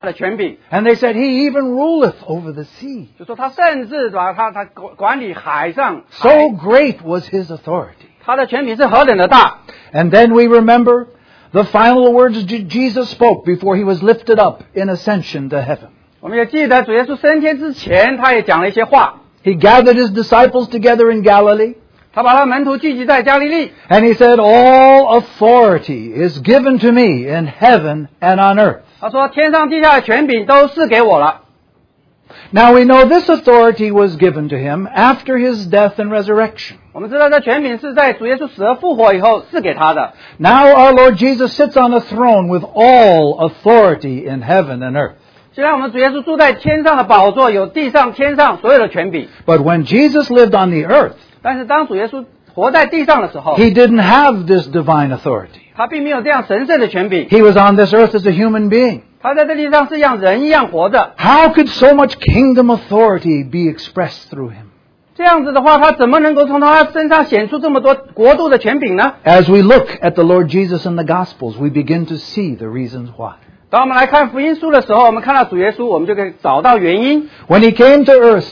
他的权柄， And they said, He even ruleth over the sea. 就说他甚至把他他管管理海上， So great was his authority. 他的权柄是何等的大。 And then we remember the final words Je- Jesus spoke before he was lifted up in ascension to heaven. 我们也记得主耶稣升天之前，他也讲了一些话， He gathered his disciples together in Galilee, 他把他门徒聚集在加利利， and he said, All authority is given to me in heaven and on earth. 他说天上地下的权柄都是给我了。 Now we know this authority was given to him after his death and resurrection. 我们知道这权柄是在主耶稣死而复活以后赐给他的。 Now our Lord Jesus sits on a throne with all authority in heaven and earth. 现在我们主耶稣住在天上的宝座，有地上、天上所有的权柄。 But when Jesus lived on the earth, 但是当主耶稣 活在地上的时候， he didn't have this divine authority. 他并没有这样神圣的权柄。 He was on this earth as a human being. 他在这地上是像人一样活着。 How could so much kingdom authority be expressed through him? 这样子的话，他怎么能够从他身上显出这么多国度的权柄呢？ As we look at the Lord Jesus in the Gospels, we begin to see the reasons why. 当我们来看福音书的时候，我们看到主耶稣，我们就可以找到原因。 When he came to earth,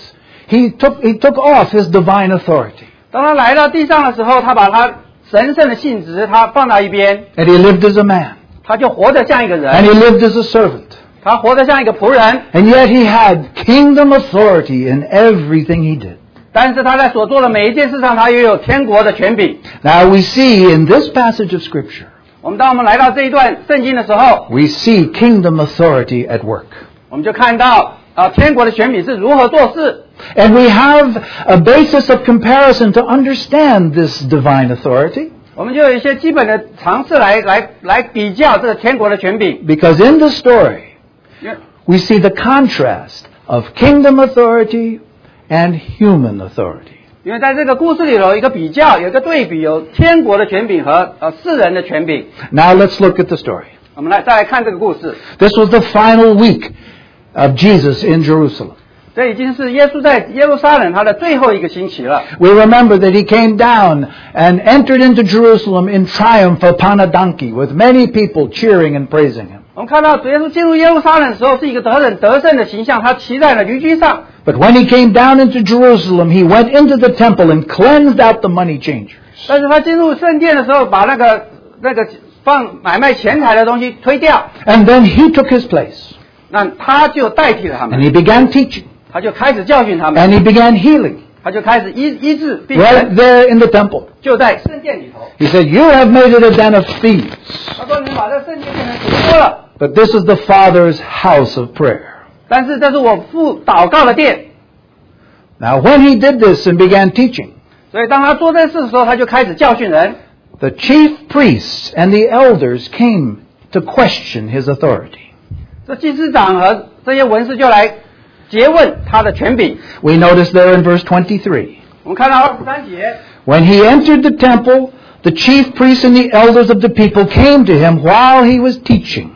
he took, he took off his divine authority 当他来到地上的时候，他把他神圣的性质他放到一边，and he lived as a man 他就活得像一个人 and，he lived as a servant. 他活得像一个仆人。And yet he had kingdom authority in everything he did. 但是他在所做的每一件事上，他也有天国的权柄。Now we see in this passage of scripture, 我们当我们来到这一段圣经的时候，we see kingdom authority at work. 我们就看到 啊，天国的权柄是如何做事。 And we have a basis of comparison to understand this divine authority 我们就有一些基本的尝试来来来比较这个天国的权柄。 because in the story 因为 we see the contrast of kingdom authority and human authority. 因为在这个故事里有一个比较，有一个对比，有天国的权柄和呃世人的权柄。 Now let's look at the story. 我们来再来看这个故事， This was the final week of Jesus in Jerusalem. 这已经是耶稣在耶路撒冷他的最后一个星期了。 We remember that he came down and entered into Jerusalem in triumph upon a donkey with many people cheering and praising him. 我们看到主耶稣进入耶路撒冷的时候是一个得胜得胜的形象，他骑在了驴驹上。 But when he came down into Jerusalem, he went into the temple and cleansed out the money changers. 但是他进入圣殿的时候，把那个那个放买卖钱财的东西推掉， And then he took his place 那他就代替了他 and 们， he began teaching 他就开始教训他 and 们， he began healing 他就开始医医治病 right 人， there in the temple. 就在圣殿里头。 He said, You have made it a den of thieves, 他说：“你们把这圣殿变成鬼窝了， but this is the Father's house of prayer. 但是这是我父祷告的殿。 Now, when he did this and began teaching, 所以当他做这事的时候，他就开始教训人。 the chief priests and the elders came to question his authority. 这祭司长和这些文士就来诘问他的权柄。We notice there in verse twenty-three. 我们看到二十三节，When he entered the temple, the chief priests and the elders of the people came to him while he was teaching.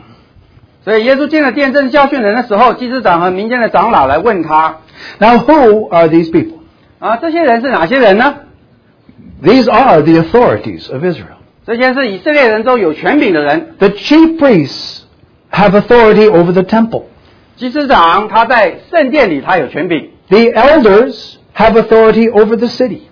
所以耶稣进了殿正教训人的时候，祭司长和民间的长老来问他 Now, who are these people? 啊，这些人是哪些人呢？These are the authorities of Israel. 这些是以色列人中有权柄的人。The chief priests have authority over the temple. 祭司长他在圣殿里他有权柄，The elders have authority over the city.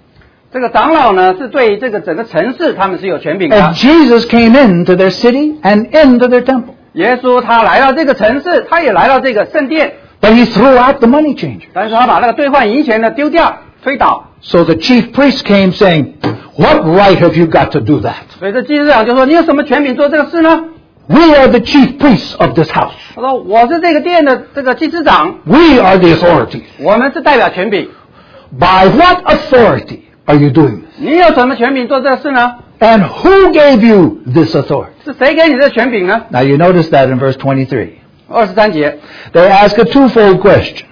这个长老呢是对这个整个城市他们是有权柄的 And。Jesus came into their city and into their temple. 耶稣他来到这个城市，他也来到这个圣殿，But he threw out the money changer. 但是他把那个兑换银钱的丢掉、推倒。So the chief priests came saying, What right have you got to do that? 所以这祭司长就说：“你有什么权柄做这个事呢 We are the chief priests of this house.？” 他说：“我是这个殿的这个祭司长， We are the authorities. 我们是代表权柄。 By what authority are you doing this? 你有什么权柄做这个事呢？ And who gave you this authority? 是谁给你这权柄呢 Now you notice that in verse 23.？” 二十三节， They ask a twofold question.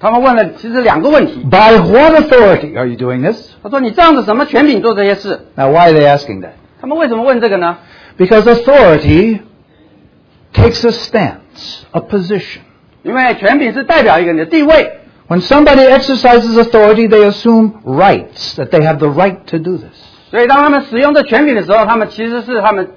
他们问了其实两个问题。 By what authority are you doing this? 他说：“你仗着什么权柄做这些事 Now why are they asking that?？” 他们为什么问这个呢？ Because authority takes a stance, a position. 因为权柄是代表一个人的地位。 When somebody exercises authority, they assume rights, that they have the right to do this. 所以当他们使用这权柄的时候，他们其实是他们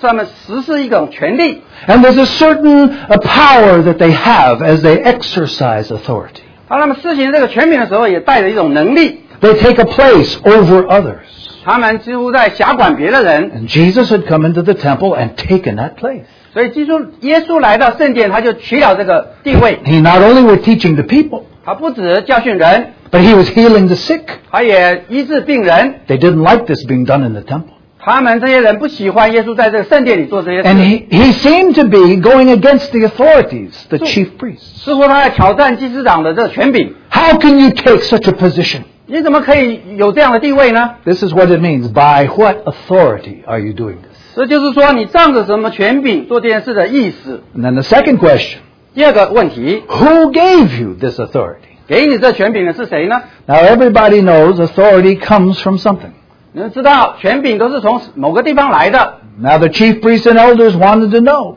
上面实施一种权利， And there's a certain uh, power that they have as they exercise authority. 当他们施行这个权柄的时候，也带着一种能力， They take a place over others. 他们几乎在辖管别的人。 And Jesus had come into the temple and taken that place. 所以，基督耶稣来到圣殿，他就取了这个地位。 He not only was teaching the people, 他不止教训人， but he was healing the sick. 他也医治病人。 They didn't like this being done in the temple. 他们这些人不喜欢耶稣在这个圣殿里做这些 And 事， he, he seemed to be going against the authorities, the So- chief priests. 似乎他在挑战祭司长的这个权柄。 How can you take such a position? 你怎么可以有这样的地位呢？ This is what it means. By what authority are you doing this? 这就是说，你仗着什么权柄做这件事的意思。 And then the second question 第二个问题， Who gave you this authority? 给你这权柄的是谁呢？ Now, everybody knows authority comes from something. 你们知道，权柄都是从某个地方来的。 Now, the chief priests and elders wanted to know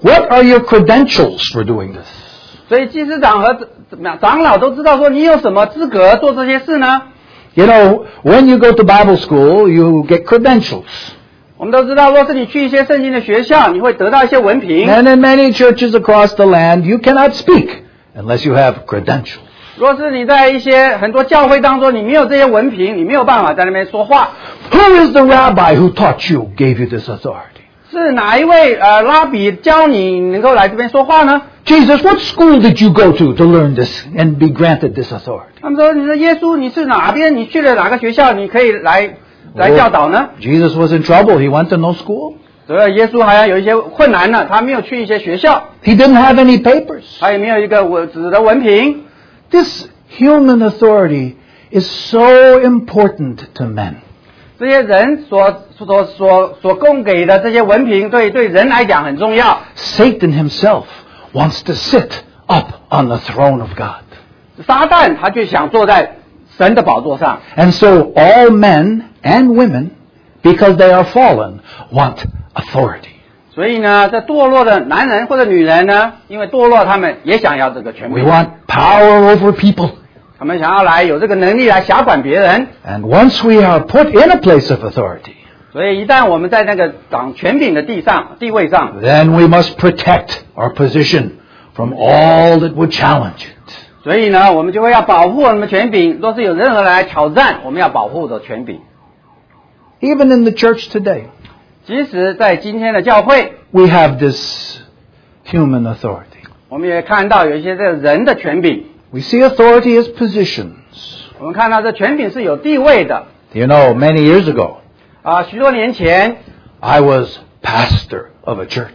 what are your credentials for doing this? 所以祭司长和怎么样 长老都知道说，你有什么资格做这些事呢？ You know, when you go to Bible school, you get credentials. 我们都知道，若是你去一些圣经的学校，你会得到一些文凭。 And in many churches across the land, you cannot speak unless you have credentials. 若是你在一些很多教会当中，你没有这些文凭，你没有办法在那边说话。 Who is the rabbi who taught you, gave you this authority? 是哪一位呃拉比教你能够来这边说话呢？ Jesus, what school did you go to to learn this and be granted this authority? 他们说：“你说耶稣，你是哪边？你去了哪个学校？你可以来来教导呢？” Jesus was in trouble. He went to no school. 所以耶稣好像有一些困难呢，他没有去一些学校， He didn't have any papers. 他也没有一个文纸的文凭。 This human authority is so important to men. 这些人所所所所供给的这些文凭，对对人来讲很重要。Satan himself wants to sit up on the throne of God. 撒旦他就想坐在神的宝座上，And so all men and women, because they are fallen, want authority. 所以呢，这堕落的男人或者女人呢，因为堕落，他们也想要这个权 We，want power over people. 他们想要来有这个能力来辖管别人。And once we are put in a place of authority, 所以一旦我们在那个掌权柄的地上地位上，then we must protect our position from all that would challenge it. 所以呢，我们就会要保护我们的权柄。若是有任何来挑战，我们要保护的权柄。Even in the church today, 即使在今天的教会，we have this human authority. 我们也看到有一些这个人的权柄。We see authority as positions. 我们看到这权柄是有地位的 You know, many years ago, 啊。许多年前， I was pastor of a church.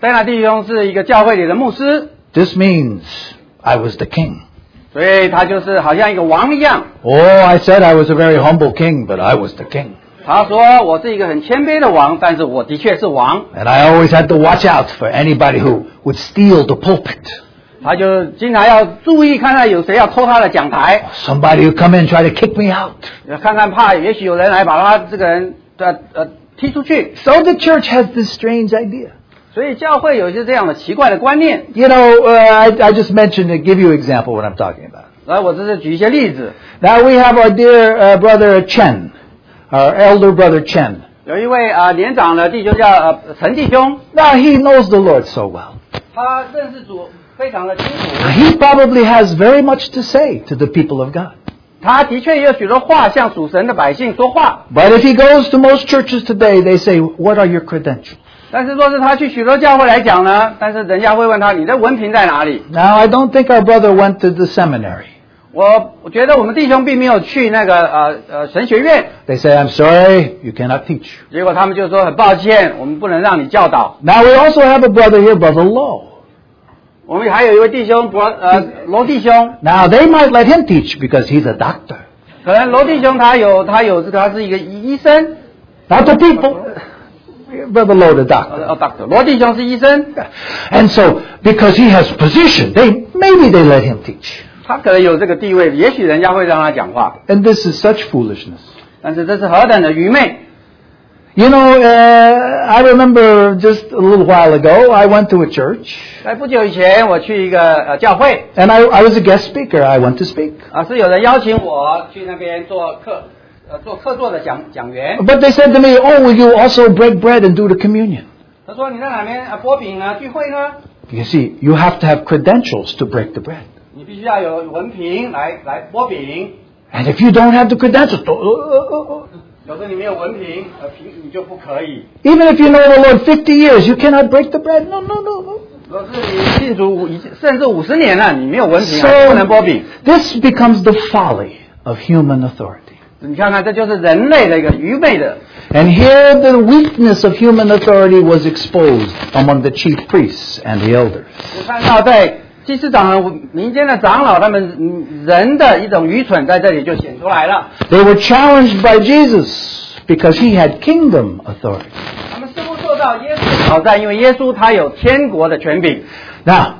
戴纳弟兄是一个教会里的牧师， This means I was the king. 所以他就是好像一个王一样。 Oh, I said I was a very humble king, but I was the king. 他说：“我是一个很谦卑的王，但是我的确是王。 And I always had to watch out for anybody who would steal the pulpit. ” 他就经常要注意，看看有谁要偷他的讲台， Somebody who come in and try to kick me out. 看看怕也许有人来把他这个人呃呃踢出去。 So the church has this strange idea. 所以教会有一些这样的奇怪的观念。 You know, uh, I, I just mentioned to give you an example what I'm talking about. 来，我这是举一些例子。 Now we have our dear uh, brother Chen, our elder brother Chen. 有一位啊、呃年长的弟兄叫呃陈弟兄， Now he knows the Lord so well. 他认识主 非常的清 Now, 楚， He probably has very much to say to the people of God. 他的确也有许多话向属神的百姓说话。 But if he goes to most churches today, they say, What are your credentials? 但是若是他去许多教会来讲呢，但是人家会问他你的文凭在哪里？ Now, I don't think our brother went to the seminary. 我我觉得我们弟兄并没有去那个呃呃神学院， They say, I'm sorry, you cannot teach. 结果他们就说很抱歉，我们不能让你教导。 Now, we also have a brother here, Brother Lowe. 我们还有一位弟兄伯呃罗弟兄，Now, they might let him teach because he's a doctor. 可能罗弟兄他有他有这个他是一个医生，Not the people. Brother Lowe, the 呃 doctor. 哦，doctor，罗弟兄是医生，And so, because he has position, they maybe they let him teach. 他可能有这个地位，也许人家会让他讲话，And this is such foolishness. 但是这是何等的愚昧！You know, uh, I remember just a little while ago, I went to a church, 在不久以前，我去一个呃教会 and I, I was a guest speaker. I went to speak. 啊，是有人邀请我去那边做客， 呃做客座的讲讲员， But they said to me, Oh, will you also break bread and do the communion? 他说你在哪边啊波饼啊聚会呢？ You see, you have to have credentials to break the bread. 你必须要有文凭来来波饼。 And if you don't have the credentials, uh, uh, uh, uh, 有时候你没有文凭，呃凭你就不可以。 even if you know the Lord 50 years, you cannot break the bread. No, no, no, no. 若是你信主五已经甚至五十年了，你没有文凭， So 还是不能波饼。 this becomes the folly of human authority. 你看看，这就是人类的一个愚昧的。 And here the weakness of human authority was exposed among the chief priests and the elders. 我看到在 祭司长和民间的长老，他们嗯人的一种愚蠢在这里就显出来了。They were challenged by Jesus because he had kingdom authority. 他们似乎受到耶稣的挑战，因为耶稣他有天国的权柄。Now,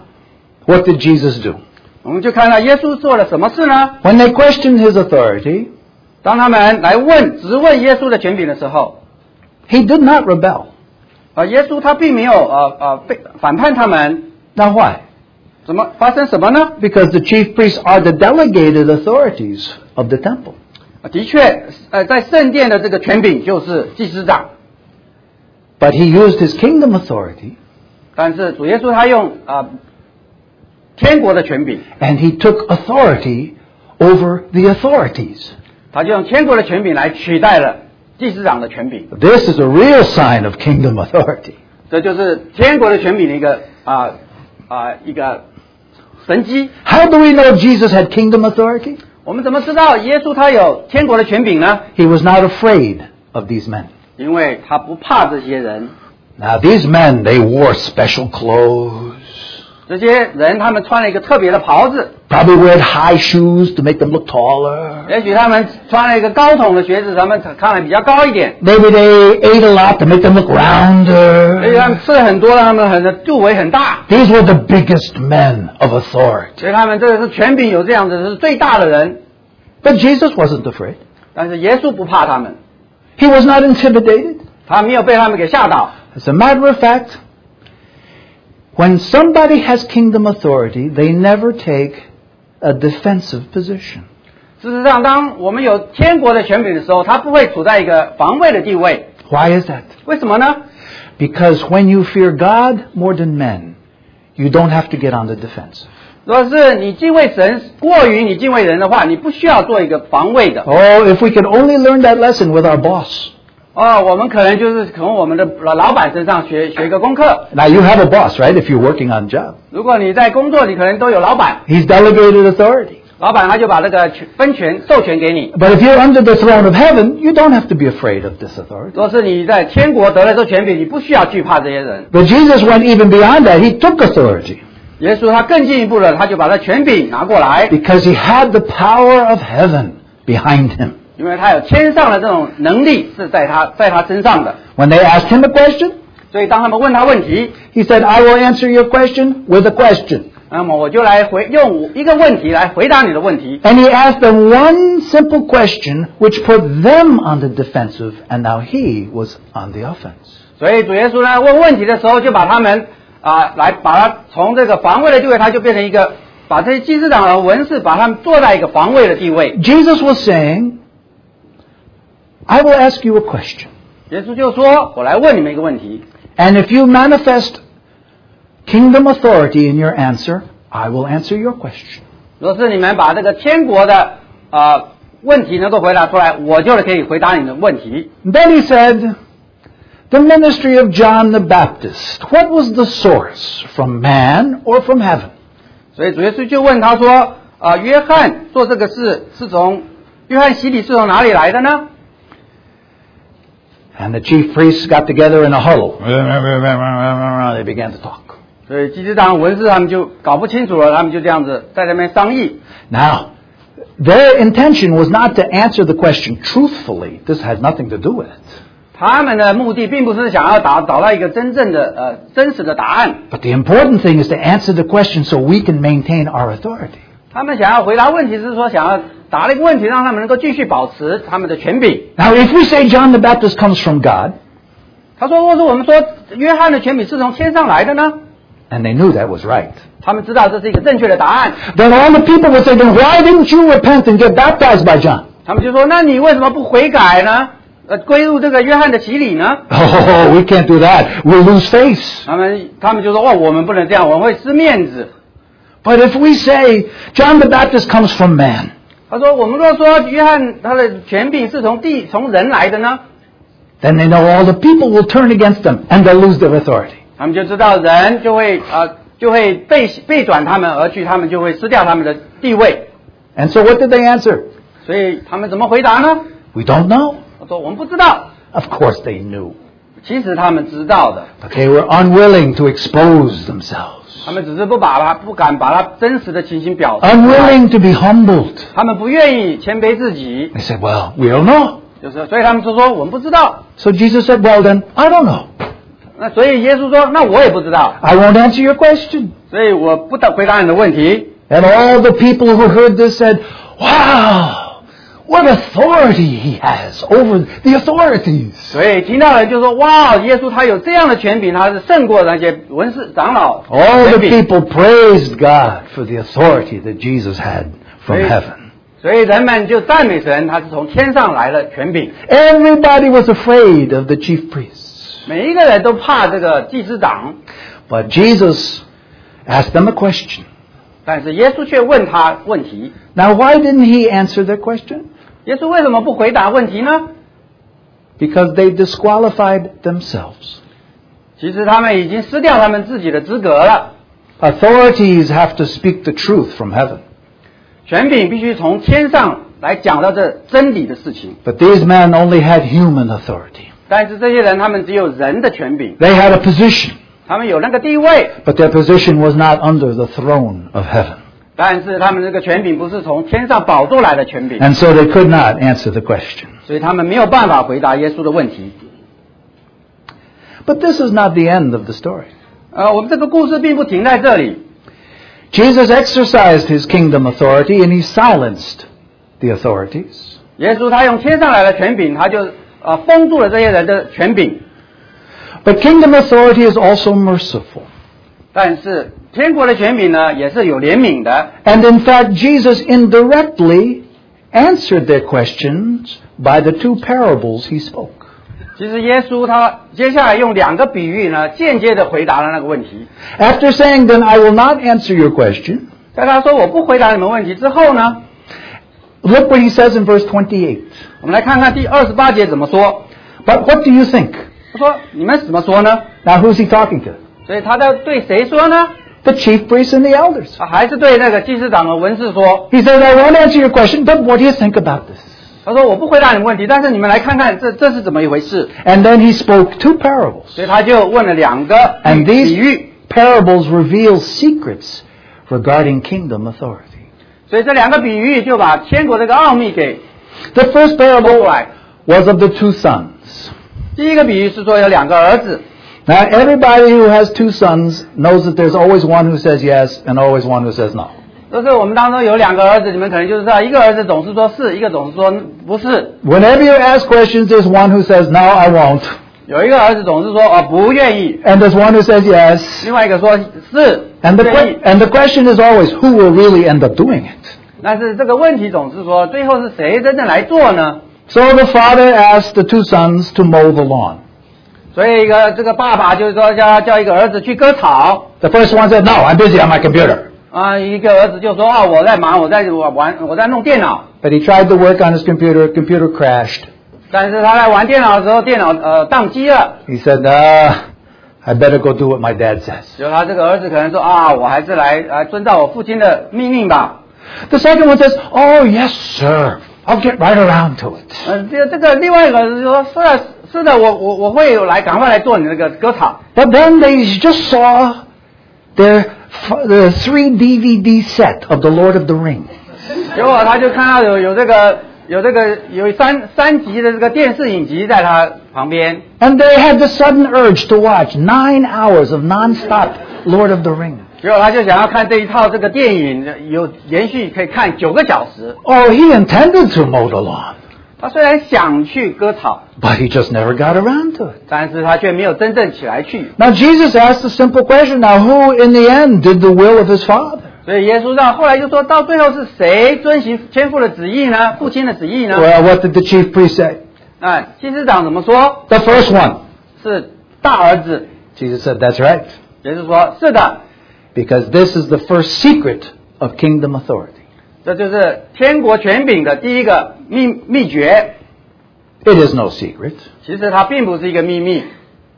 what did Jesus do? 我们就看到耶稣做了什么事呢？When they questioned his authority, 当他们来问质问耶稣的权柄的时候，he did not rebel. 啊，耶稣他并没有呃呃被反叛他们，Now, why? 怎么发生什么呢？ Because the chief priests are the delegated authorities of the temple. 啊的确，呃，在圣殿的这个权柄就是祭司长， But he used his kingdom authority 但是主耶稣他用啊、呃天国的权柄， and he took authority over the authorities. 他就用天国的权柄来取代了祭司长的权柄， This is a real sign of kingdom authority. 这就是天国的权柄的一个啊啊、一个 神机。 How do we know Jesus had kingdom authority? 我们怎么知道耶稣他有天国的权柄呢？ He was not afraid of these men. 因为他不怕这些人， Now, these men, they wore special clothes, 这些人他们穿了一个特别的袍子， probably wear high shoes to make them look taller. 也许他们穿了一个高筒的鞋子，他们看来比较高一点。 Maybe they ate a lot to make them look 所以他 rounder. 们吃了很多，让他们很肚围很大。 These were the biggest men of authority. 所以他们这个是权柄有这样子是最大的人， But Jesus wasn't afraid. 但是耶稣不怕他们， He was not intimidated. 他没有被他们给吓倒。 As a matter of fact, when somebody has kingdom authority, they never take a defensive position. 事实上，当我们有天国的权柄的时候，他不会处在一个防卫的地位。 Why is that? 为什么呢？ Because when you fear God more than men, you don't have to get on the defensive. 如果是你敬畏神过于你敬畏人的话，你不需要做一个防卫的。 Oh, if we could only learn that lesson with our boss. 哦，我们可能就是从我们的老老板身上学学一个功课。Now you have a boss, right? If you're working on job. 如果你在工作，你可能都有老板，He's delegated authority. 老板他就把那个权分权授权给你。But if you're under the throne of heaven, you don't have to be afraid of this authority. 若是你在天国得了这权柄，你不需要惧怕这些人。But Jesus went even beyond that. He took authority 耶稣他更进一步了，他就把他权柄拿过来，because he had the power of heaven behind him. 因为他有天上的这种能力是在他在他身上的。When they asked him a question, 所以当他们问他问题，he said, I will answer your question with a question. 那么我就来回用一个问题来回答你的问题。And he asked them one simple question which put them on the defensive, and now he was on the offense. 所以主耶稣呢问问题的时候，就把他们啊、来把他从这个防卫的地位，他就变成一个把这些祭司长和文士把他们坐在一个防卫的地位。Jesus was saying, I will ask you a question. 耶稣就说：“我来问你们一个问题， And if you manifest kingdom authority in your answer, I will answer your question. 若是你们把这个天国的呃问题能够回答出来，我就可以回答你的问题。 Then he said, The ministry of John the Baptist, what was the source? From man or from heaven? 所以主耶稣就问他说：啊、约翰做这个事是从约翰洗礼是从哪里来的呢？ And the chief priests got together in a huddle. They began to talk. 所以祭司长、文士他们就搞不清楚了，他们就这样子在那边商议。 Now, their intention was not to answer the question truthfully. This had nothing to do with it. 他们的目的并不是想要找找到一个真正的呃真实的答案， But the important thing is to answer the question so we can maintain our authority. 他们想要回答问题是说想要 答了一个问题，让他们能够继续保持他们的权柄。 Now, if we say John the Baptist comes from God, 他说，若是我们说约翰的权柄是从天上来的呢？ and they knew that was right, 他们知道这是一个正确的答案， then all the people would say, then why didn't you repent and get baptized by John? 他们就说：“那你为什么不悔改呢？呃，归入这个约翰的洗礼呢 Oh, we can't do that. We'll lose face.？” 他们他们就说：“哦，我们不能这样，我们会失面子。 But if we say John the Baptist comes from man, ” 他说：“我们若说约翰他的权柄是从地从人来的呢， then they know all the people will turn against them and they'll lose their authority. 他们就知道人就会呃就会背背转他们而去，他们就会失掉他们的地位。 And so what did they answer? 所以他们怎么回答呢？ We don't know. 他说：“我们不知道。 Of course they knew. ”其实他们知道的， But they were unwilling to expose themselves. 他们只是不把他不敢把他真实的情形表示出来， Unwilling to be humbled. 他们不愿意谦卑自己， They said, well, we don't know. 就是所以他们就说我们不知道。 So Jesus said, well then, I don't know. 那所以耶稣说，那我也不知道， I won't answer your question. 所以我不答回答你的问题。 And all the people who heard this said, wow, what authority he has over the authorities. 所以听到人就说，哇，耶稣他有这样的权柄，他是胜过那些文士长老。 All the 权柄 people praised God for the authority that Jesus had from Right. heaven. 所以人们就赞美神，他是从天上来的权柄。 Everybody was afraid of the chief priests. 每一个人都怕这个祭司长， But Jesus asked them a question. 但是耶稣却问他问题。 Now, why didn't he answer their question? 耶稣为什么不回答问题呢？ Because they disqualified themselves. 其实他们已经失掉他们自己的资格了。 Authorities have to speak the truth from heaven. 权柄必须从天上来讲到这真理的事情， But these men only had human authority. 但是这些人他们只有人的权柄， They had a position, 他们有那个地位， but their position was not under the throne of heaven. 但是他们这个权柄不是从天上宝座来的权柄， And so they could not answer the question. 所以他们没有办法回答耶稣的问题。 But this is not the end of the story. 呃，我们这个故事并不停在这里， Jesus exercised his kingdom authority and he silenced the authorities. 耶稣他用天上来的权柄，他就呃封住了这些人的权柄。 But kingdom authority is also merciful. 但是 天国的权柄呢，也是有怜悯的。 And in fact, Jesus indirectly answered their questions by the two parables he spoke. 其实耶稣他接下来用两个比喻呢，间接的回答了那个问题。 After saying, then I will not answer your question, 在他说我不回答你们问题之后呢， look what he says in verse 28. 我们来看看第二十八节怎么说。 But what do you think? 他说你们怎么说呢？ Now who's he talking to? 所以他在对谁说呢？ The chief priests and the elders. 啊还是对那个祭司长和文士说。 He says, I won't answer your question, but what do you think about this? 他说我不回答你们问题，但是你们来看看这这是怎么一回事。 And then he spoke two parables. 所以他就问了两个 And 比 these 喻。 parables reveal secrets regarding kingdom authority. 所以这两个比喻就把天国这个奥秘给 The first 说 parable 出来。 was of the two sons. 第一个比喻是说有两个儿子， Now, everybody who has two sons knows that there's always one who says yes and always one who says no. 就是我们当中有两个儿子，你们可能就知道，一个儿子总是说是，一个总是说不是。 Whenever you ask questions, there's one who says, no, I won't. 有一个儿子总是说哦不愿意， And there's one who says yes. 另外一个说是 And the, 愿 que- 意。 and the question is always, who will really end up doing it? 但是这个问题总是说，最后是谁真正来做呢？ So the father asked the two sons to mow the lawn. 所以一个这个爸爸就是说叫叫一个儿子去割草 The first one said, no, I'm busy on my computer. 啊，一个儿子就说啊我在忙，我在我玩我在弄电脑。 But he tried to work on his computer. Computer crashed. 但是他在玩电脑的时候，电脑呃宕机了。 He said, uh, I better go do what my dad says. 就他这个儿子可能说啊，我还是来来遵照我父亲的命令吧。 The second one says, oh, yes, sir. I'll get right around to it. 嗯，这这个另外一个就说是的， 是的，我我我会来赶快来做你那个割草。But then they just saw their the three DVD set of The Lord of the Rings. 结果他就看到有有这个有这个有三三集的这个电视影集在他旁边，And they had the sudden urge to watch nine hours of nonstop Lord of the Rings. 结果他就想要看这一套这个电影，有连续可以看九个小时。Oh, he intended to mow the lawn, 他虽然想去割草， but he just never got around to it. 但是他却没有真正起来去。 Now, Jesus asked a simple question. Now, who in the end did the will of his Father? 所以耶稣让后来就说到最后是谁遵行天父的旨意呢？父亲的旨意呢？ Well, what did the chief priest say? 那祭司长怎么说？ The first one. 是大儿子。 Jesus said, That's right. 耶稣说：“是的， Because this is the first secret of kingdom authority. 这就是天国权柄的第一个秘秘诀。It is no secret. 其实它并不是一个秘密。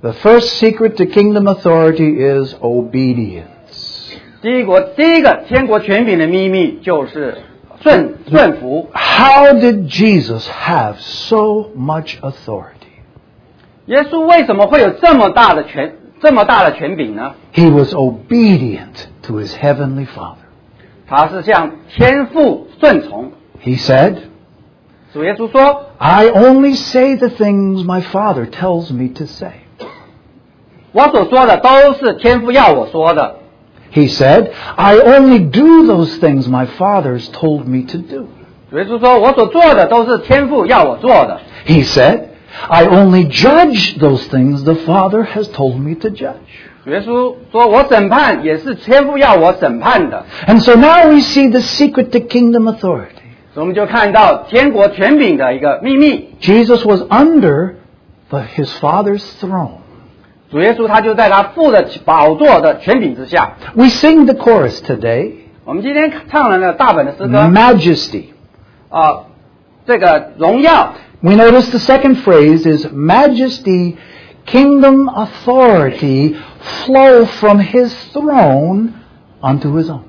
The first secret to kingdom authority is obedience. 第一国第一个天国权柄的秘密就是顺顺服。How did Jesus have so much authority? 耶稣为什么会有这么大的权这么大的权柄呢？He was obedient to his heavenly Father. 他是向天父顺从。 He said, 主耶稣说 I only say the things my Father tells me to say.：“ 我所说的都是天父要我说的。 He said, I only do those things my Father's told me to do. ”主耶稣说：“我所做的都是天父要我做的。 He said, I only judge those things the Father has told me to judge. ” 主耶稣说：“我审判也是天父要我审判的。 And so now we see the secret to kingdom authority. ”所以我们就看到天国权柄的一个秘密。 Jesus was under the, his Father's throne. 主耶稣他就在他父的宝座的权柄之下。 We sing the chorus today 我们今天唱了那个大本的诗歌 Majesty. 啊、这个荣耀 We notice the second phrase is Majesty, kingdom authority flow from his throne unto his own.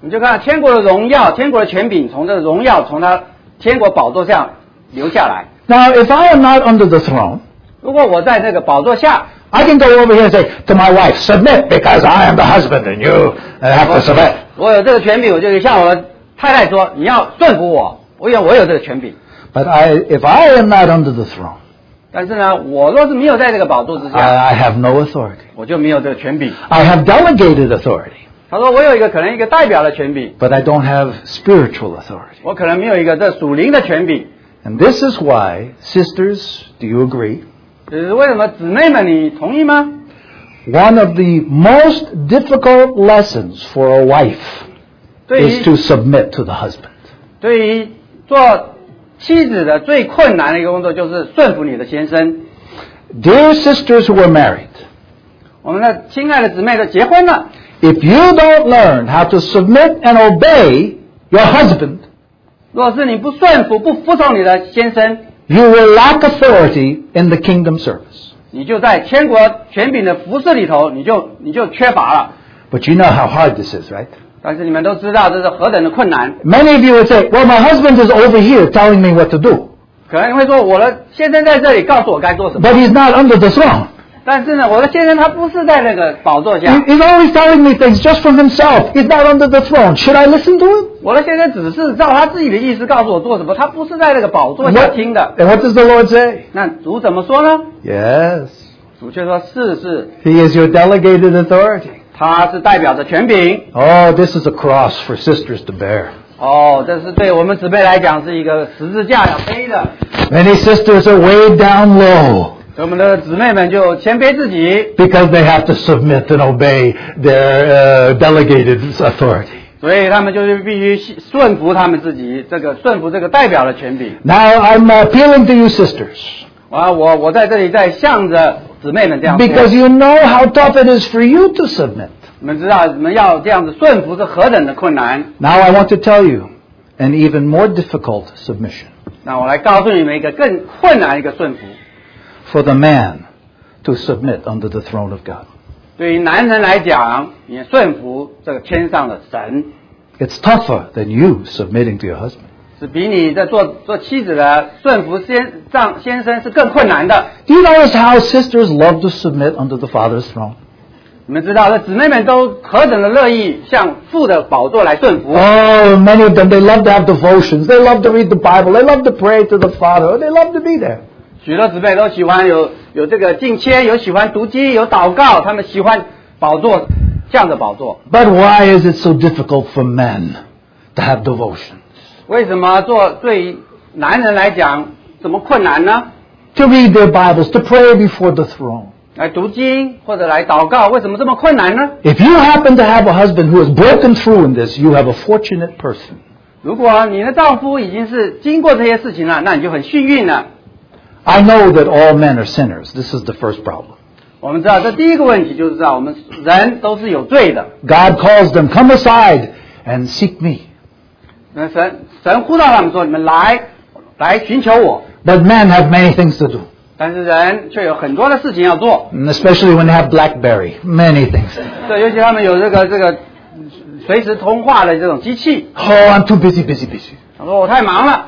你就看天国的荣耀，天国的权柄从这个荣耀从他天国宝座上流下来。Now, if I am not under the throne, 如果我在这个宝座下，I can go over here and say to my wife, submit because I am the husband and you have to submit. 我有这个权柄，我就向我的太太说：“你要顺服我，我有我有这个权柄。But I, if I am not under the throne, ”但是呢，我若是没有在这个宝座之下， I, I have no authority. 我就没有这个权柄。 I have delegated authority, 他说：“我有一个可能一个代表的权柄， but I don't have spiritual authority. 我可能没有一个这属灵的权柄。 And this is why, sisters, do you agree? 这是为什么？姊妹们，你同意吗？ One of the most difficult lessons for a wife 对 is 于 to submit to the husband. 对于做 妻子的最困难的一个工作，就是顺服你的先生。Dear sisters who are married, 我们的亲爱的姊妹都结婚了，if you don't learn how to submit and obey your husband, 若是你不顺服、不服从你的先生，you will lack authority in the kingdom service. 你就在天国权柄的服饰里头，你就你就缺乏了。But you know how hard this is, right? 但是你们都知道这是何等的困难。 Many of you would say, well, my husband is over here telling me what to do, 可能你会说，我的先生在这里告诉我该做什么， but he's not under the throne. 但是呢，我的先生他不是在那个宝座 He- 下， He's always telling me things just from himself. He's not under the throne. Should I listen to him? 我的先生只是照他自己的意思告诉我做什么，他不是在那个宝座 And 下 what, 听的。 and what does the Lord say? 那主怎么说呢？ Yes. 主却说是是， He is your delegated authority. 他是代表着权柄。 Oh, this is a cross for sisters to bear. 哦，这是对我们姊妹来讲是一个十字架要背的。 Many sisters are weighed down low 所以我们的姊妹们就谦卑自己， because they have to submit and obey their uh, delegated authority. 所以他们就是必须顺服他们自己这个顺服这个代表的权柄。 Now, I'm appealing to you sisters 啊，我我在这里在向着姊妹们这样说， because you know how tough it is for you to submit. 你们知道你们要这样子顺服是何等的困难。 Now, I want to tell you an even more difficult submission 那我来告诉你们一个更困难的一个顺服， for the man to submit under the throne of God. 对于男人来讲，你顺服这个天上的神， It's tougher than you submitting to your husband. 是比你在做做妻子的顺服先丈先生是更困难的。 Do you notice how sisters love to submit under the Father's throne? 你们知道，这姊妹们都何等的乐意向父的宝座来顺服。 Oh, many of them, they love to have devotions. They love to read the Bible. They love to pray to the Father. They love to be there. 许多姊妹都喜欢有有这个敬谦，有喜欢读经，有祷告，他们喜欢宝座这样的宝座。 But why is it so difficult for men to have devotion? 为什么做对于男人来讲怎么困难呢？ To read their Bibles, to pray before the throne. 来读经或者来祷告，为什么这么困难呢？ If you happen to have a husband who has broken through in this, you have a fortunate person. 如果你的丈夫已经是经过这些事情了，那你就很幸运了。 I know that all men are sinners. This is the first problem. 我们知道，这第一个问题就是知道我们人都是有罪的。 God calls them, come aside and seek me. 那神神呼召他们说：“你们来，来寻求我。But men have many things to do. ”但是人却有很多的事情要做。And especially when they have Blackberry. Many things. 对，尤其他们有这个这个随时通话的这种机器。Oh, I'm too busy, busy, busy. 他说：“我太忙了。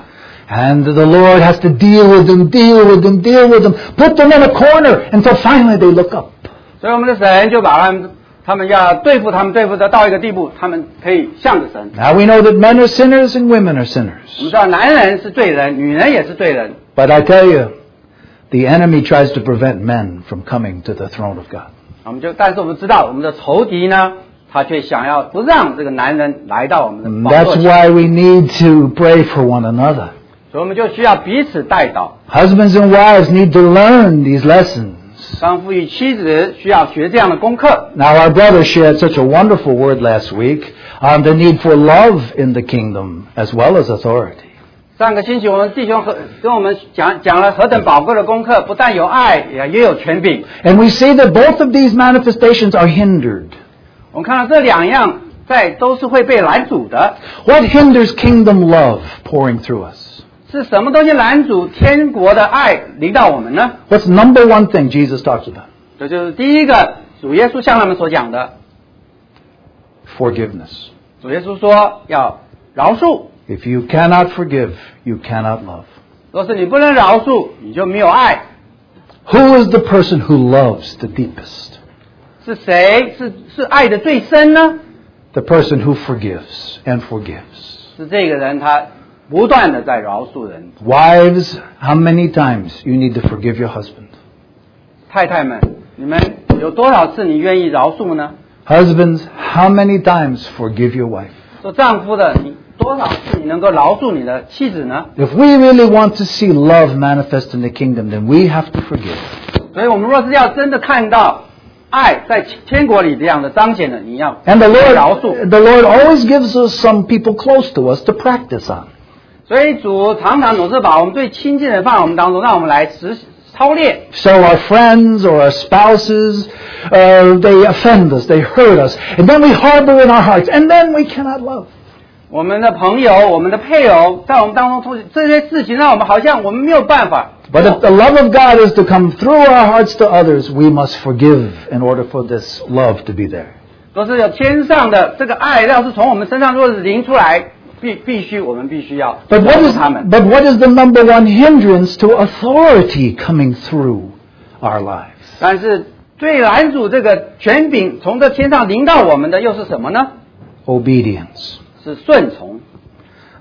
And the Lord has to deal with them, deal with them, deal with them, put them in a corner until finally they look up. ”所以我们的神就把他们，他们要对付他们，对付的到一个地步，他们可以向着神。 Now we know that men are sinners and women are 我们 sinners. 知道男人是罪人，女人也是罪人。 But I tell you, the enemy tries to prevent men from coming to the throne of God. 我们就，但是我们知道，我们的仇敌呢，他却想要不让这个男人来到我们 And 的宝座 that's 前， why we need to pray for one another. 所以我们就需要彼此带祷。 Husbands and wives need to learn these lessons. 丈夫与妻子需要学这样的功课。 Now, our brother shared such a wonderful word last week on the need for love in the kingdom as well as authority. 上个星期我们弟兄和跟我们讲讲了何等宝贵的功课，不但有爱，也也有权柄。 And we see that both of these manifestations are hindered. 我们看到这两样在都是会被拦阻的。 What hinders kingdom love pouring through us? 是什么东西拦阻天国的爱临到我们呢？What's number one thing Jesus talks about? 这就是第一个，主耶稣向他们所讲的。Forgiveness. 主耶稣说要饶恕，If you cannot forgive, you cannot love. 若是你不能饶恕，你就没有爱。Who is the person who loves the deepest? 是谁是是爱的最深呢？The person who forgives and forgives. 是这个人，他不断的在饶恕人。 Wives, how many times you need to forgive your husband? 太太们，你们有多少次你愿意饶恕呢？ Husbands, how many times forgive your wife? 做丈夫的，你多少次你能够饶恕你的妻子呢？ If we really want to see love manifest in the kingdom, then we have to forgive. 所以我们若是要真的看到爱在天国里这样的彰显的，你要 And the 饶恕。 Lord, the Lord always gives us some people close to us to practice on. 所以主常常总是把我们最亲近的人放在我们当中，让我们来实操练。 So our friends or our spouses, uh, they offend us, they hurt us, and then we harbor in our hearts, and then we cannot love. 我们的朋友、我们的配偶，在我们当中出这些事情，让我们好像我们没有办法。 But if the love of God is to come through our hearts to others, we must forgive in order for this love to be there. 若是有天上的这个爱，要是从我们身上若是临出来， 必必须我们必须要 But what 饶 is, 恕他们。 but what is the number one hindrance to authority coming through our lives? 但是最拦阻这个权柄从这天上临到我们的又是什么呢？ Obedience. 是顺从。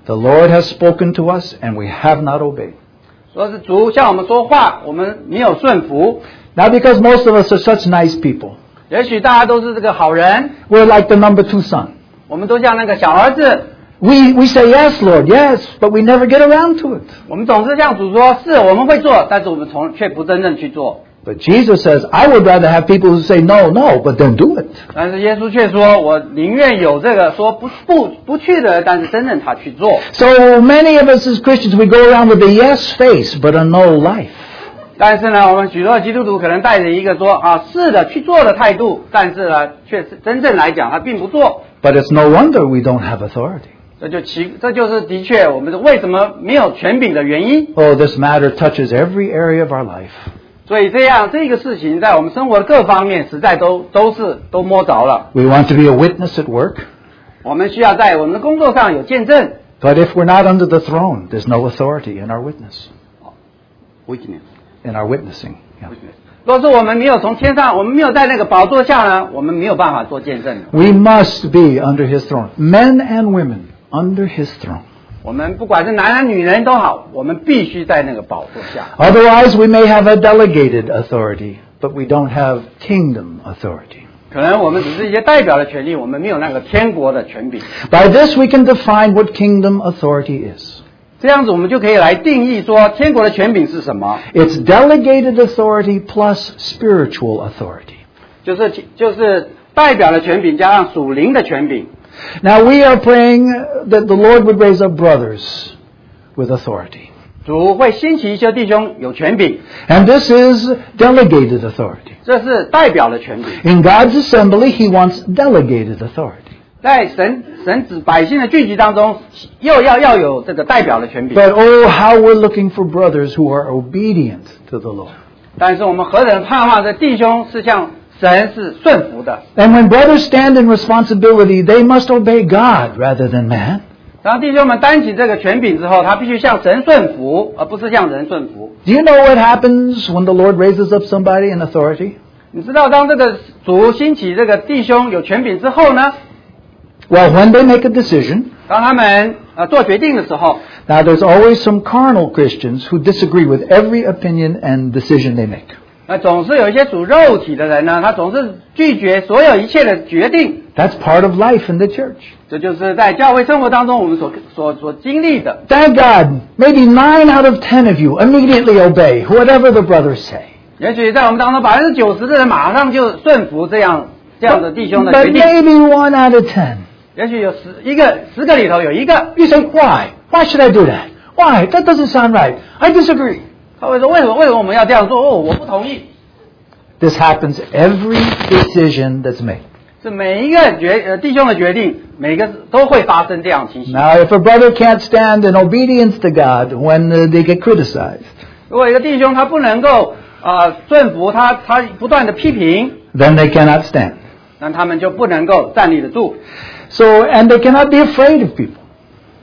The Lord has spoken to us and we have not obeyed. 说是主向我们说话，我们没有顺服。 Now because most of us are such nice people, 也许大家都是这个好人， we're like the number two son. 我们都像那个小儿子， We, we say yes, Lord, yes, but we never get around to it. 我们总是向主说，是我们会做，但是我们从却不真正去做。 But Jesus says, I would rather have people who say no, no, but then do it. 但是耶稣却说，我宁愿有这个说不不不去的，但是真正他去做。 So many of us as Christians, we go around with a yes face, but a no life. 但是呢，我们许多的基督徒可能带着一个说啊是的去做的态度，但是呢，却是真正来讲他并不做。 But it's no wonder we don't have authority. 这就奇，这就是的确我们的为什么没有权柄的原因。Oh, this matter touches every area of our life. 所以这样这个事情在我们生活的各方面，实在都都是都摸着了。We want to be a witness at work, 我们需要在我们的工作上有见证。but if we're not under the throne, there's no authority in our witness, Witness. In our witnessing. Yeah. 若是我们没有从天上，我们没有在那个宝座下呢，我们没有办法做见证的。We must be under his throne. Men and women under his throne. 我们不管是男人女人都好，我们必须在那个宝座下。 Otherwise, we may have a delegated authority, but we don't have kingdom authority. 可能我们只是一些代表的权利，我们没有那个天国的权柄。 By this, we can define what kingdom authority is. 这样子我们就可以来定义说天国的权柄是什么， It's delegated authority plus spiritual authority. 就是就是代表了权柄加上属灵的权柄。 Now we are praying that the Lord would raise up brothers with authority. 主会兴起一些弟兄有权柄， And this is delegated authority. 这是代表了权柄。 In God's assembly, He wants delegated authority. 在神神子百姓的聚集当中，又要要有这个代表的权柄。 But oh, how we're looking for brothers who are obedient to the Lord. 但是我们何等盼望这弟兄是向 神是顺服的。 And when brothers stand in responsibility, they must obey God rather than man. 当弟兄们担起这个权柄之后，他必须向神顺服，而不是向人顺服。 Do you know what happens when the Lord raises up somebody in authority? 你知道，当这个主兴起这个弟兄有权柄之后呢， Well, when they make a decision, 当他们呃做决定的时候， now there's always some carnal Christians who disagree with every opinion and decision they make. 那总是有一些属肉体的人呢，他总是拒绝所有一切的决定。That's part of life in the church. 这就是在教会生活当中我们所所所经历的。Thank God, maybe nine out of ten of you immediately obey whatever the brothers say. 也许在我们当中百分之九十的人马上就顺服这样这样的弟兄的决定 But 定。maybe one out of ten. 也许有十一个十个里头有一个，You say, why? Why should I do that? Why? That doesn't sound right. I disagree. 他会说为什么为什么我们要这样做？哦，我不同意。 This happens every decision that's made. 是每一个决呃弟兄的决定，每个都会发生这样的情形。 Now, if a brother can't stand in obedience to God when uh, they get criticized, 如果一个弟兄他不能够啊、呃顺服他他不断的批评， then they cannot stand. 那他们就不能够站立得住， So, and they cannot be afraid of people.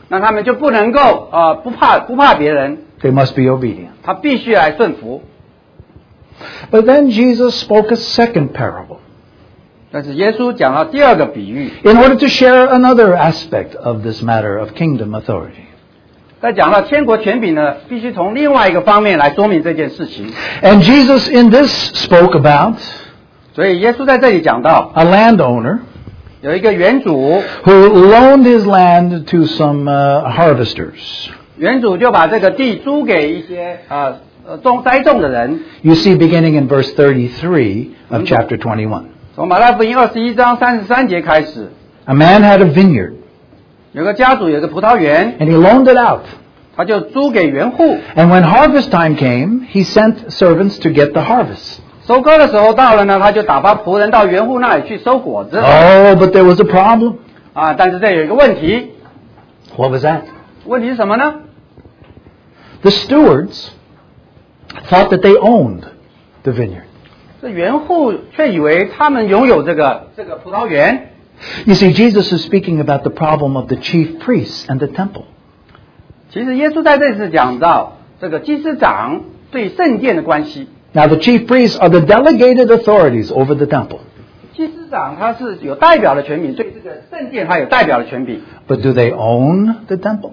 那他们就不能够啊、呃不怕不怕别人， They must be obedient. 他必须来顺服。 But then Jesus spoke a second parable 但是耶稣讲了第二个比喻， in order to share another aspect of this matter of kingdom authority. 在讲到天国权柄呢，必须从另外一个方面来说明这件事情。 And Jesus in this spoke about 所以耶稣在这里讲到， a landowner 有一个园主， who loaned his land to some uh, harvesters. 园主就把这个地租给一些呃呃种栽种的人。 You see, beginning in verse 33 of chapter 21. 从马太福音二十一章三十三节开始， A man had a vineyard, 有个家主有个葡萄园， and he loaned it out. 他就租给园户。 And when harvest time came, he sent servants to get the harvest. 收割的时候到了呢，他就打发仆人到园户那里去收果子。 Oh, but there was a problem. 啊，但是这有一个问题， What was that? 问题是什么呢？ The stewards thought that they owned the vineyard. 这园户却以为他们拥有这个这个葡萄园。 You see, Jesus is speaking about the problem of the chief priests and the temple. 其实耶稣在这次讲到这个祭司长对圣殿的关系。 Now, the chief priests are the delegated authorities over the temple. 祭司长他是有代表的权柄，对这个圣殿他有代表的权柄， But do they own the temple?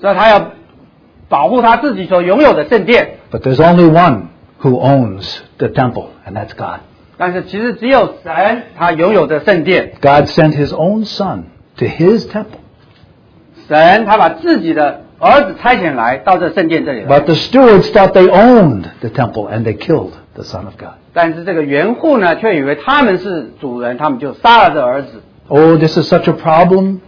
所以他要保护他自己所拥有的圣殿。 But there's only one who owns the temple, and that's God. 但是其实只有神他拥有的圣殿， God sent his own son to his temple. 神他把自己的儿子差遣来到这圣殿这里来。 But the stewards thought they owned the temple, and they killed the son of God. 但是这个园户呢，却以为他们是主人，他们就杀了这儿子。 Oh, this is such a problem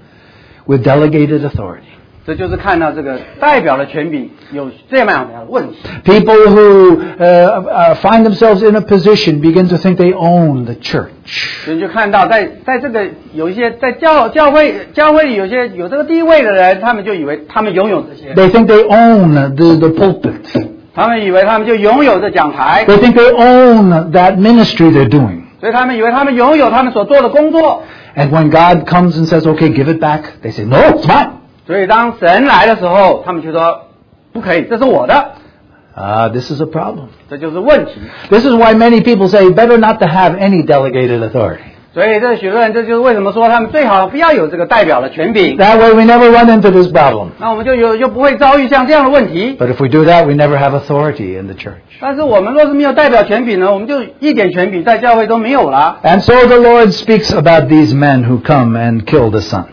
with delegated authority. 这就是看到这个代表的权柄有这样的问题。 People who uh, uh, find themselves in a position begin to think they own the church. 所以就看到在在这个有一些在教教会教会里有些有这个地位的人，他们就以为他们拥有这些， They think they own the, the pulpit. 他们以为他们就拥有这讲台， They think they own that ministry they're doing. 所以他们以为他们拥有他们所做的工作。 And when God comes and says, okay, give it back, they say, no, it's mine. 所以当神来的时候，他们就说不可以，这是我的， Uh, this is a problem. 这就是问题。 This is why many people say better not to have any delegated authority. 所以这许多人，这就是为什么说他们最好不要有这个代表的权柄， That way we never run into this problem. 那我们就有就不会遭遇像这样的问题。 But if we do that, we never have authority in the church. 但是我们若是没有代表权柄呢，我们就一点权柄在教会都没有了。 And so the Lord speaks about these men who come and kill the son.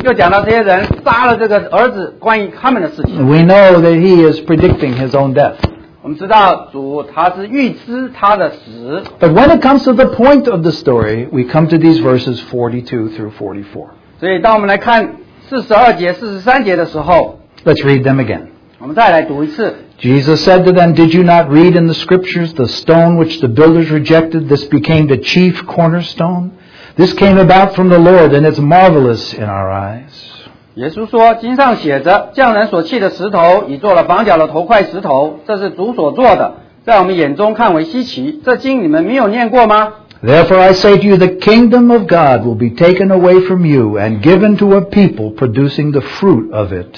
所以主就讲到这些人杀了这个儿子关于他们的事情。 We know that he is predicting his own death. 我们知道主他是预知他的死， But when it comes to the point of the story, we come to these verses 42 through 44. 所以当我们来看四十二节、四十三节的时候， Let's read them again. 我们再来读一次。 Jesus said to them, Did you not read in the scriptures the stone which the builders rejected? This became the chief cornerstone. This came about from the Lord, and it's marvelous in our eyes. 耶稣说：“经上写着，匠人所弃的石头，已做了房角的头块石头，这是主所做的，在我们眼中看为稀奇。这经你们没有念过吗？ Therefore I say to you, the kingdom of God will be taken away from you and given to a people producing the fruit of it.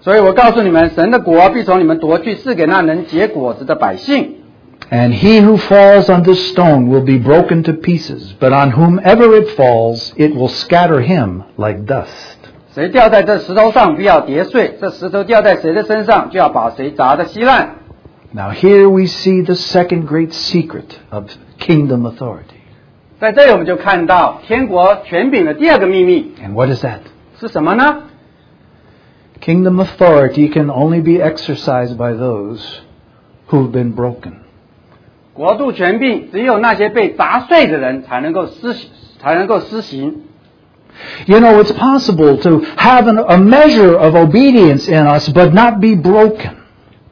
所以我告诉你们，神的国必从你们夺去，赐给那能结果子的百姓。 And he who falls on this stone will be broken to pieces, but on whomever it falls, it will scatter him like dust. 谁掉在这石头上，必要跌碎；这石头掉在谁的身上，就要把谁砸得稀烂。 Now here we see the second great secret of kingdom authority. 在这里，我们就看到天国权柄的第二个秘密 And what is that? 是什么呢？ Kingdom authority can only be exercised by those who've been broken. 国度权柄只有那些被砸碎的人才能够施行，才能够施行。You know, it's possible to have an, a measure of obedience in us, but not be broken.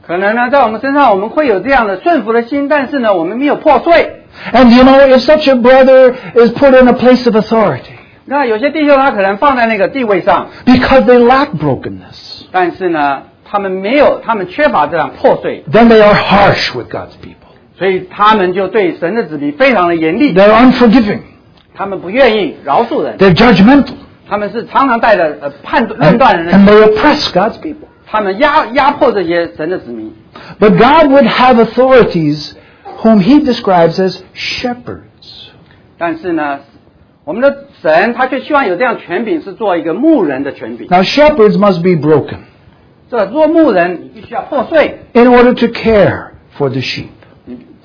可能呢，在我们身上我们会有这样的顺服的心，但是呢，我们没有破碎。And you know, if such a brother is put in a place of authority 那有些弟兄他可能放在那个地位上，because they lack brokenness, 但是呢，他们没有，他们缺乏这样破碎，then they are harsh with God's people. 所以他们就对神的子民非常的严厉， They're unforgiving. 他们不愿意饶恕人， They're judgmental. 他们是常常带着呃判断论 And, 断人的 and 心， they oppress God's people. 他们压压迫这些神的子民。 But God would have authorities whom he describes as shepherds. 但是呢，我们的神他却希望有这样权柄，是做一个牧人的权柄。 Now, shepherds must be broken 这做牧人，你必须要破碎， in order to care for the sheep.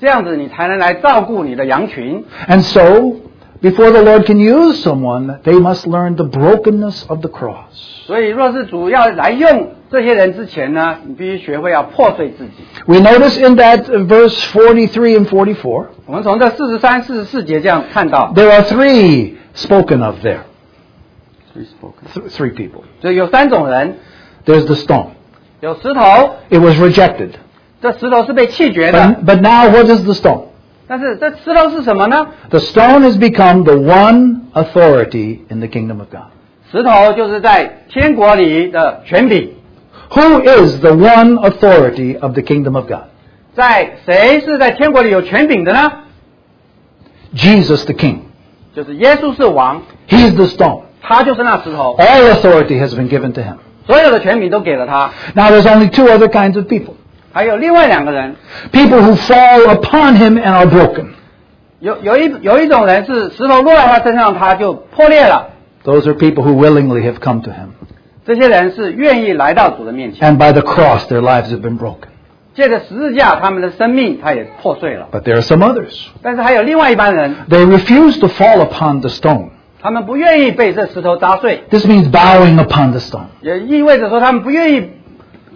你这样子你才能来照顾你的羊群。 And so, before the Lord can use someone, they must learn the brokenness of the cross. 所以，若是主要来用这些人之前呢，你必须学会要破碎自己。 We notice in that uh, verse 43 and 44, 我们从这四十三、四十四节这样看到， there are three spoken of there. Th- three people. 所以有三种人， There's the stone. 有石头， It was rejected. 这石头是被弃绝的。 But, but now, what is the stone? 但是这石头是什么呢？ The stone has become the one authority in the kingdom of God. 石头就是在天国里的权柄。 Who is the one authority of the kingdom of God? 在谁是在天国里有权柄的呢？ Jesus the King. 就是耶稣是王， He's the stone. 他就是那石头， All authority has been given to him. 所有的权柄都给了他。 Now there's only two other kinds of people. 还有另外两个人， People who fall upon him and are broken. 有有一有一种人是石头落在他身上，他就破裂了。 Those are people who willingly have come to him. 这些人是愿意来到主的面前， And by the cross, their lives have been broken. 借着十字架，他们的生命他也破碎了。 But there are some others. 但是还有另外一班人， They refuse to fall upon the stone. 他们不愿意被这石头砸碎， This means bowing upon the stone. 也意味着说他们不愿意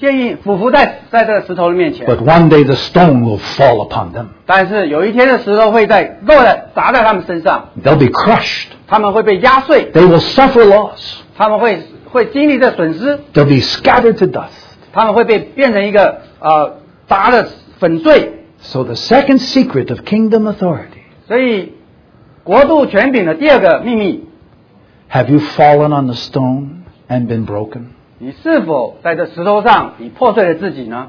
愿意俯伏在在这个石头的面前。 But one day the stone will fall upon them. 但是有一天的石头会在落在砸在他们身上， They'll be crushed. 他们会被压碎， They will suffer loss. 他们会会经历这损失， They'll be scattered to dust. 他们会被变成一个呃砸的粉碎。 So the second secret of kingdom authority. 所以国度权柄的第二个秘密， Have you fallen on the stone and been broken? 你是否在这石头上你破碎了自己呢？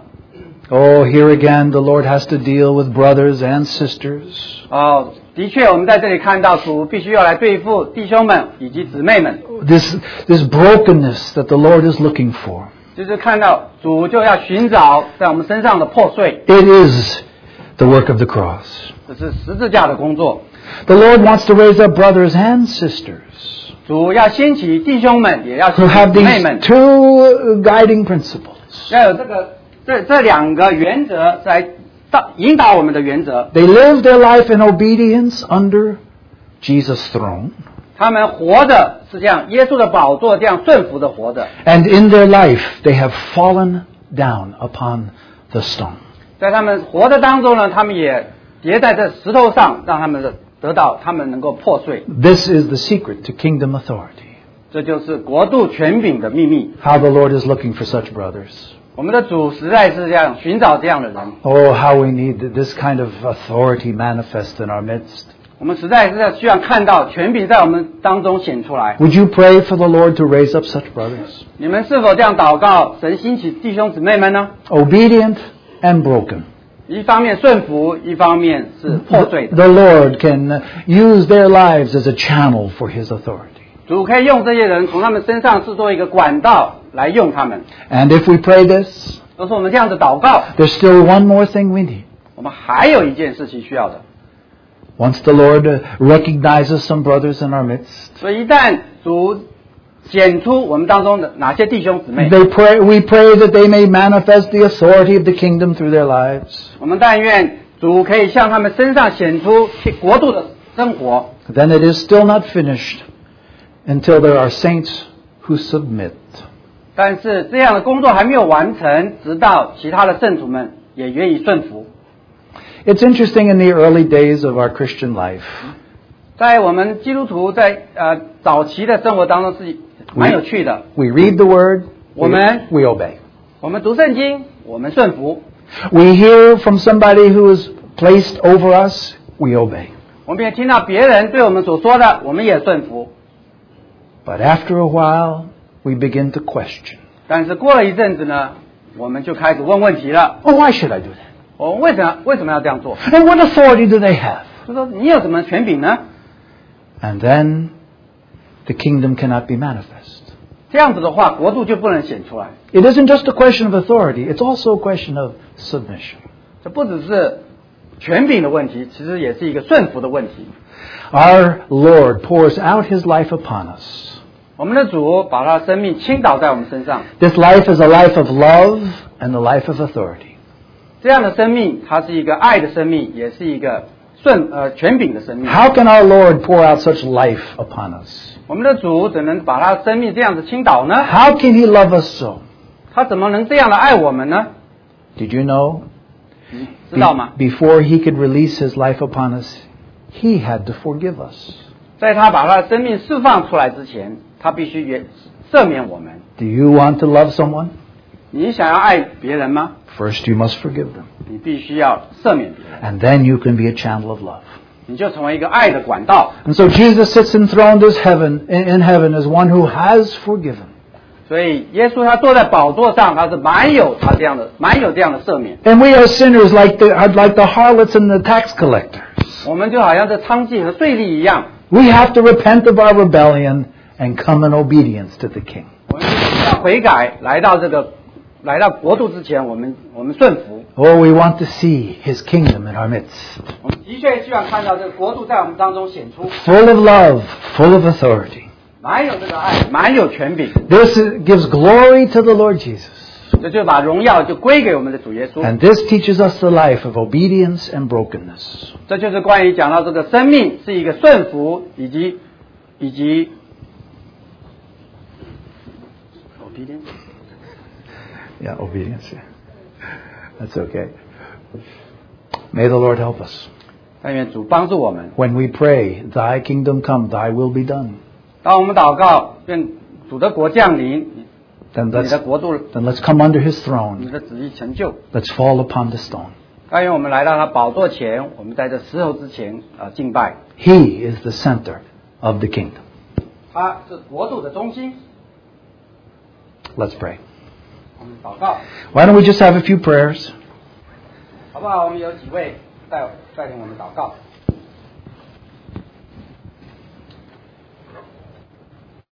Oh, here again, the Lord has to deal with brothers and sisters. 哦，的确，我们在这里看到主必须要来对付弟兄们以及姊妹们， This, this brokenness that the Lord is looking for. 就是看到主就要寻找在我们身上的破碎， It is the work of the cross. 这是十字架的工作。 The Lord wants to raise up brothers and sisters 主要兴起弟兄们，也要 who 兴 have 起姊妹 these 们，two guiding principles. 要有这个这这两个原则来导引导我们的原则。They live their life in obedience under Jesus' throne. 他们活着是这样，耶稣的宝座这样顺服的活着，And in their life, they have fallen down upon the stone. 在他们活的当中呢，他们也叠在这石头上，让他们的得到他们能够破碎。 This is the secret to kingdom authority. 这就是国度权柄的秘密。 How the Lord is looking for such brothers. 我们的主实在是这样寻找这样的人， Oh, how we need this kind of authority manifest in our midst. 我们实在是要需要看到权柄在我们当中显出来。 Would you pray for the Lord to raise up such brothers? 你们是否这样祷告，神兴起弟兄姊妹们呢？ Obedient and broken. 一方面顺服，一方面是破碎的。The Lord can uh, use their lives as a channel for His authority. 主可以用这些人从他们身上制作一个管道来用他们。And if we pray this, 都是我们这样子祷告，there's still one more thing we need. 我们还有一件事情需要的。Once the Lord uh, recognizes some brothers in our midst, 所以一旦主显出我们当中的哪些弟兄姊妹， they pray, we pray that they may manifest the authority of the kingdom through their lives. 我们但愿主可以向他们身上显出国度的生活。 Then it is still not finished until there are saints who submit. 但是这样的工作还没有完成，直到其他的圣徒们也愿意顺服。 It's interesting in the early days of our Christian life. 在我们基督徒在呃早期的生活当中是 蛮有趣的。 We read the word, we, Amen. we obey. 我们读圣经，我们顺服； We hear from somebody who is placed over us, we obey. 我们也听到别人对我们所说的，我们也顺服。 But after a while, we begin to question. 但是过了一阵子呢，我们就开始问问题了： Oh, why should I do that? 我们为什么为什么要这样做？ And what authority do they have? 就说你有什么权柄呢？ And then the kingdom cannot be manifest. 这样子的话，国度就不能显出来。 It isn't just a question of authority, it's also a question of submission. 这不只是权柄的问题，其实也是一个顺服的问题。 Our Lord pours out his life upon us. 我们的主把他的生命倾倒在我们身上， This life is a life of love and a life of authority. 这样的生命，它是一个爱的生命，也是一个 顺呃权柄的生命。 How can our Lord pour out such life upon us? 我们的主怎能把他的生命这样子倾倒呢？ How can he love us so? 他怎么能这样的爱我们呢？ Did you know? 知道吗？ Be- before he could release his life upon us, he had to forgive us. 在他把他的生命释放出来之前，他必须也赦免我们。 Do you want to love someone? 你想要爱别人吗？ First, you must forgive them. 你必须要赦免别人， And then you can be a channel of love. 你就成为一个爱的管道。 And so Jesus sits enthroned as heaven, in in heaven as one who has forgiven. 所以耶稣他坐在宝座上，他是蛮有他这样的，蛮有这样的赦免。 And we are sinners like the, like the harlots and the tax collectors. 我们就好像这娼妓和税吏一样， We have to repent of our rebellion and come in obedience to the king. 我们要悔改，来到这个 来到国度之前，我们我们顺服。Oh, we want to see his kingdom in our midst. 我们的确希望看到这个国度在我们当中显出，Full of love, full of authority. 满有这个爱，满有权柄，This is- gives glory to the Lord Jesus. 这就把荣耀就归给我们的主耶稣。And this teaches us the life of obedience and brokenness. 这就是关于讲到这个生命是一个顺服以及以及 obedience。Yeah, obedience. Yeah. That's okay. May the Lord help us. 但愿主帮助我们。 When we pray, Thy kingdom come, Thy will be done, 当我们祷告，愿主的国降临， then 你 let's, 的国度， then let's come under His 你 throne. 的旨意成就。 Let's fall upon the stone. 但愿我们来到他宝座前，我们在这石头之前啊、呃敬拜。 He is the center of the kingdom. 他是国度的中心。 Let's pray. Why don't we just have a few prayers?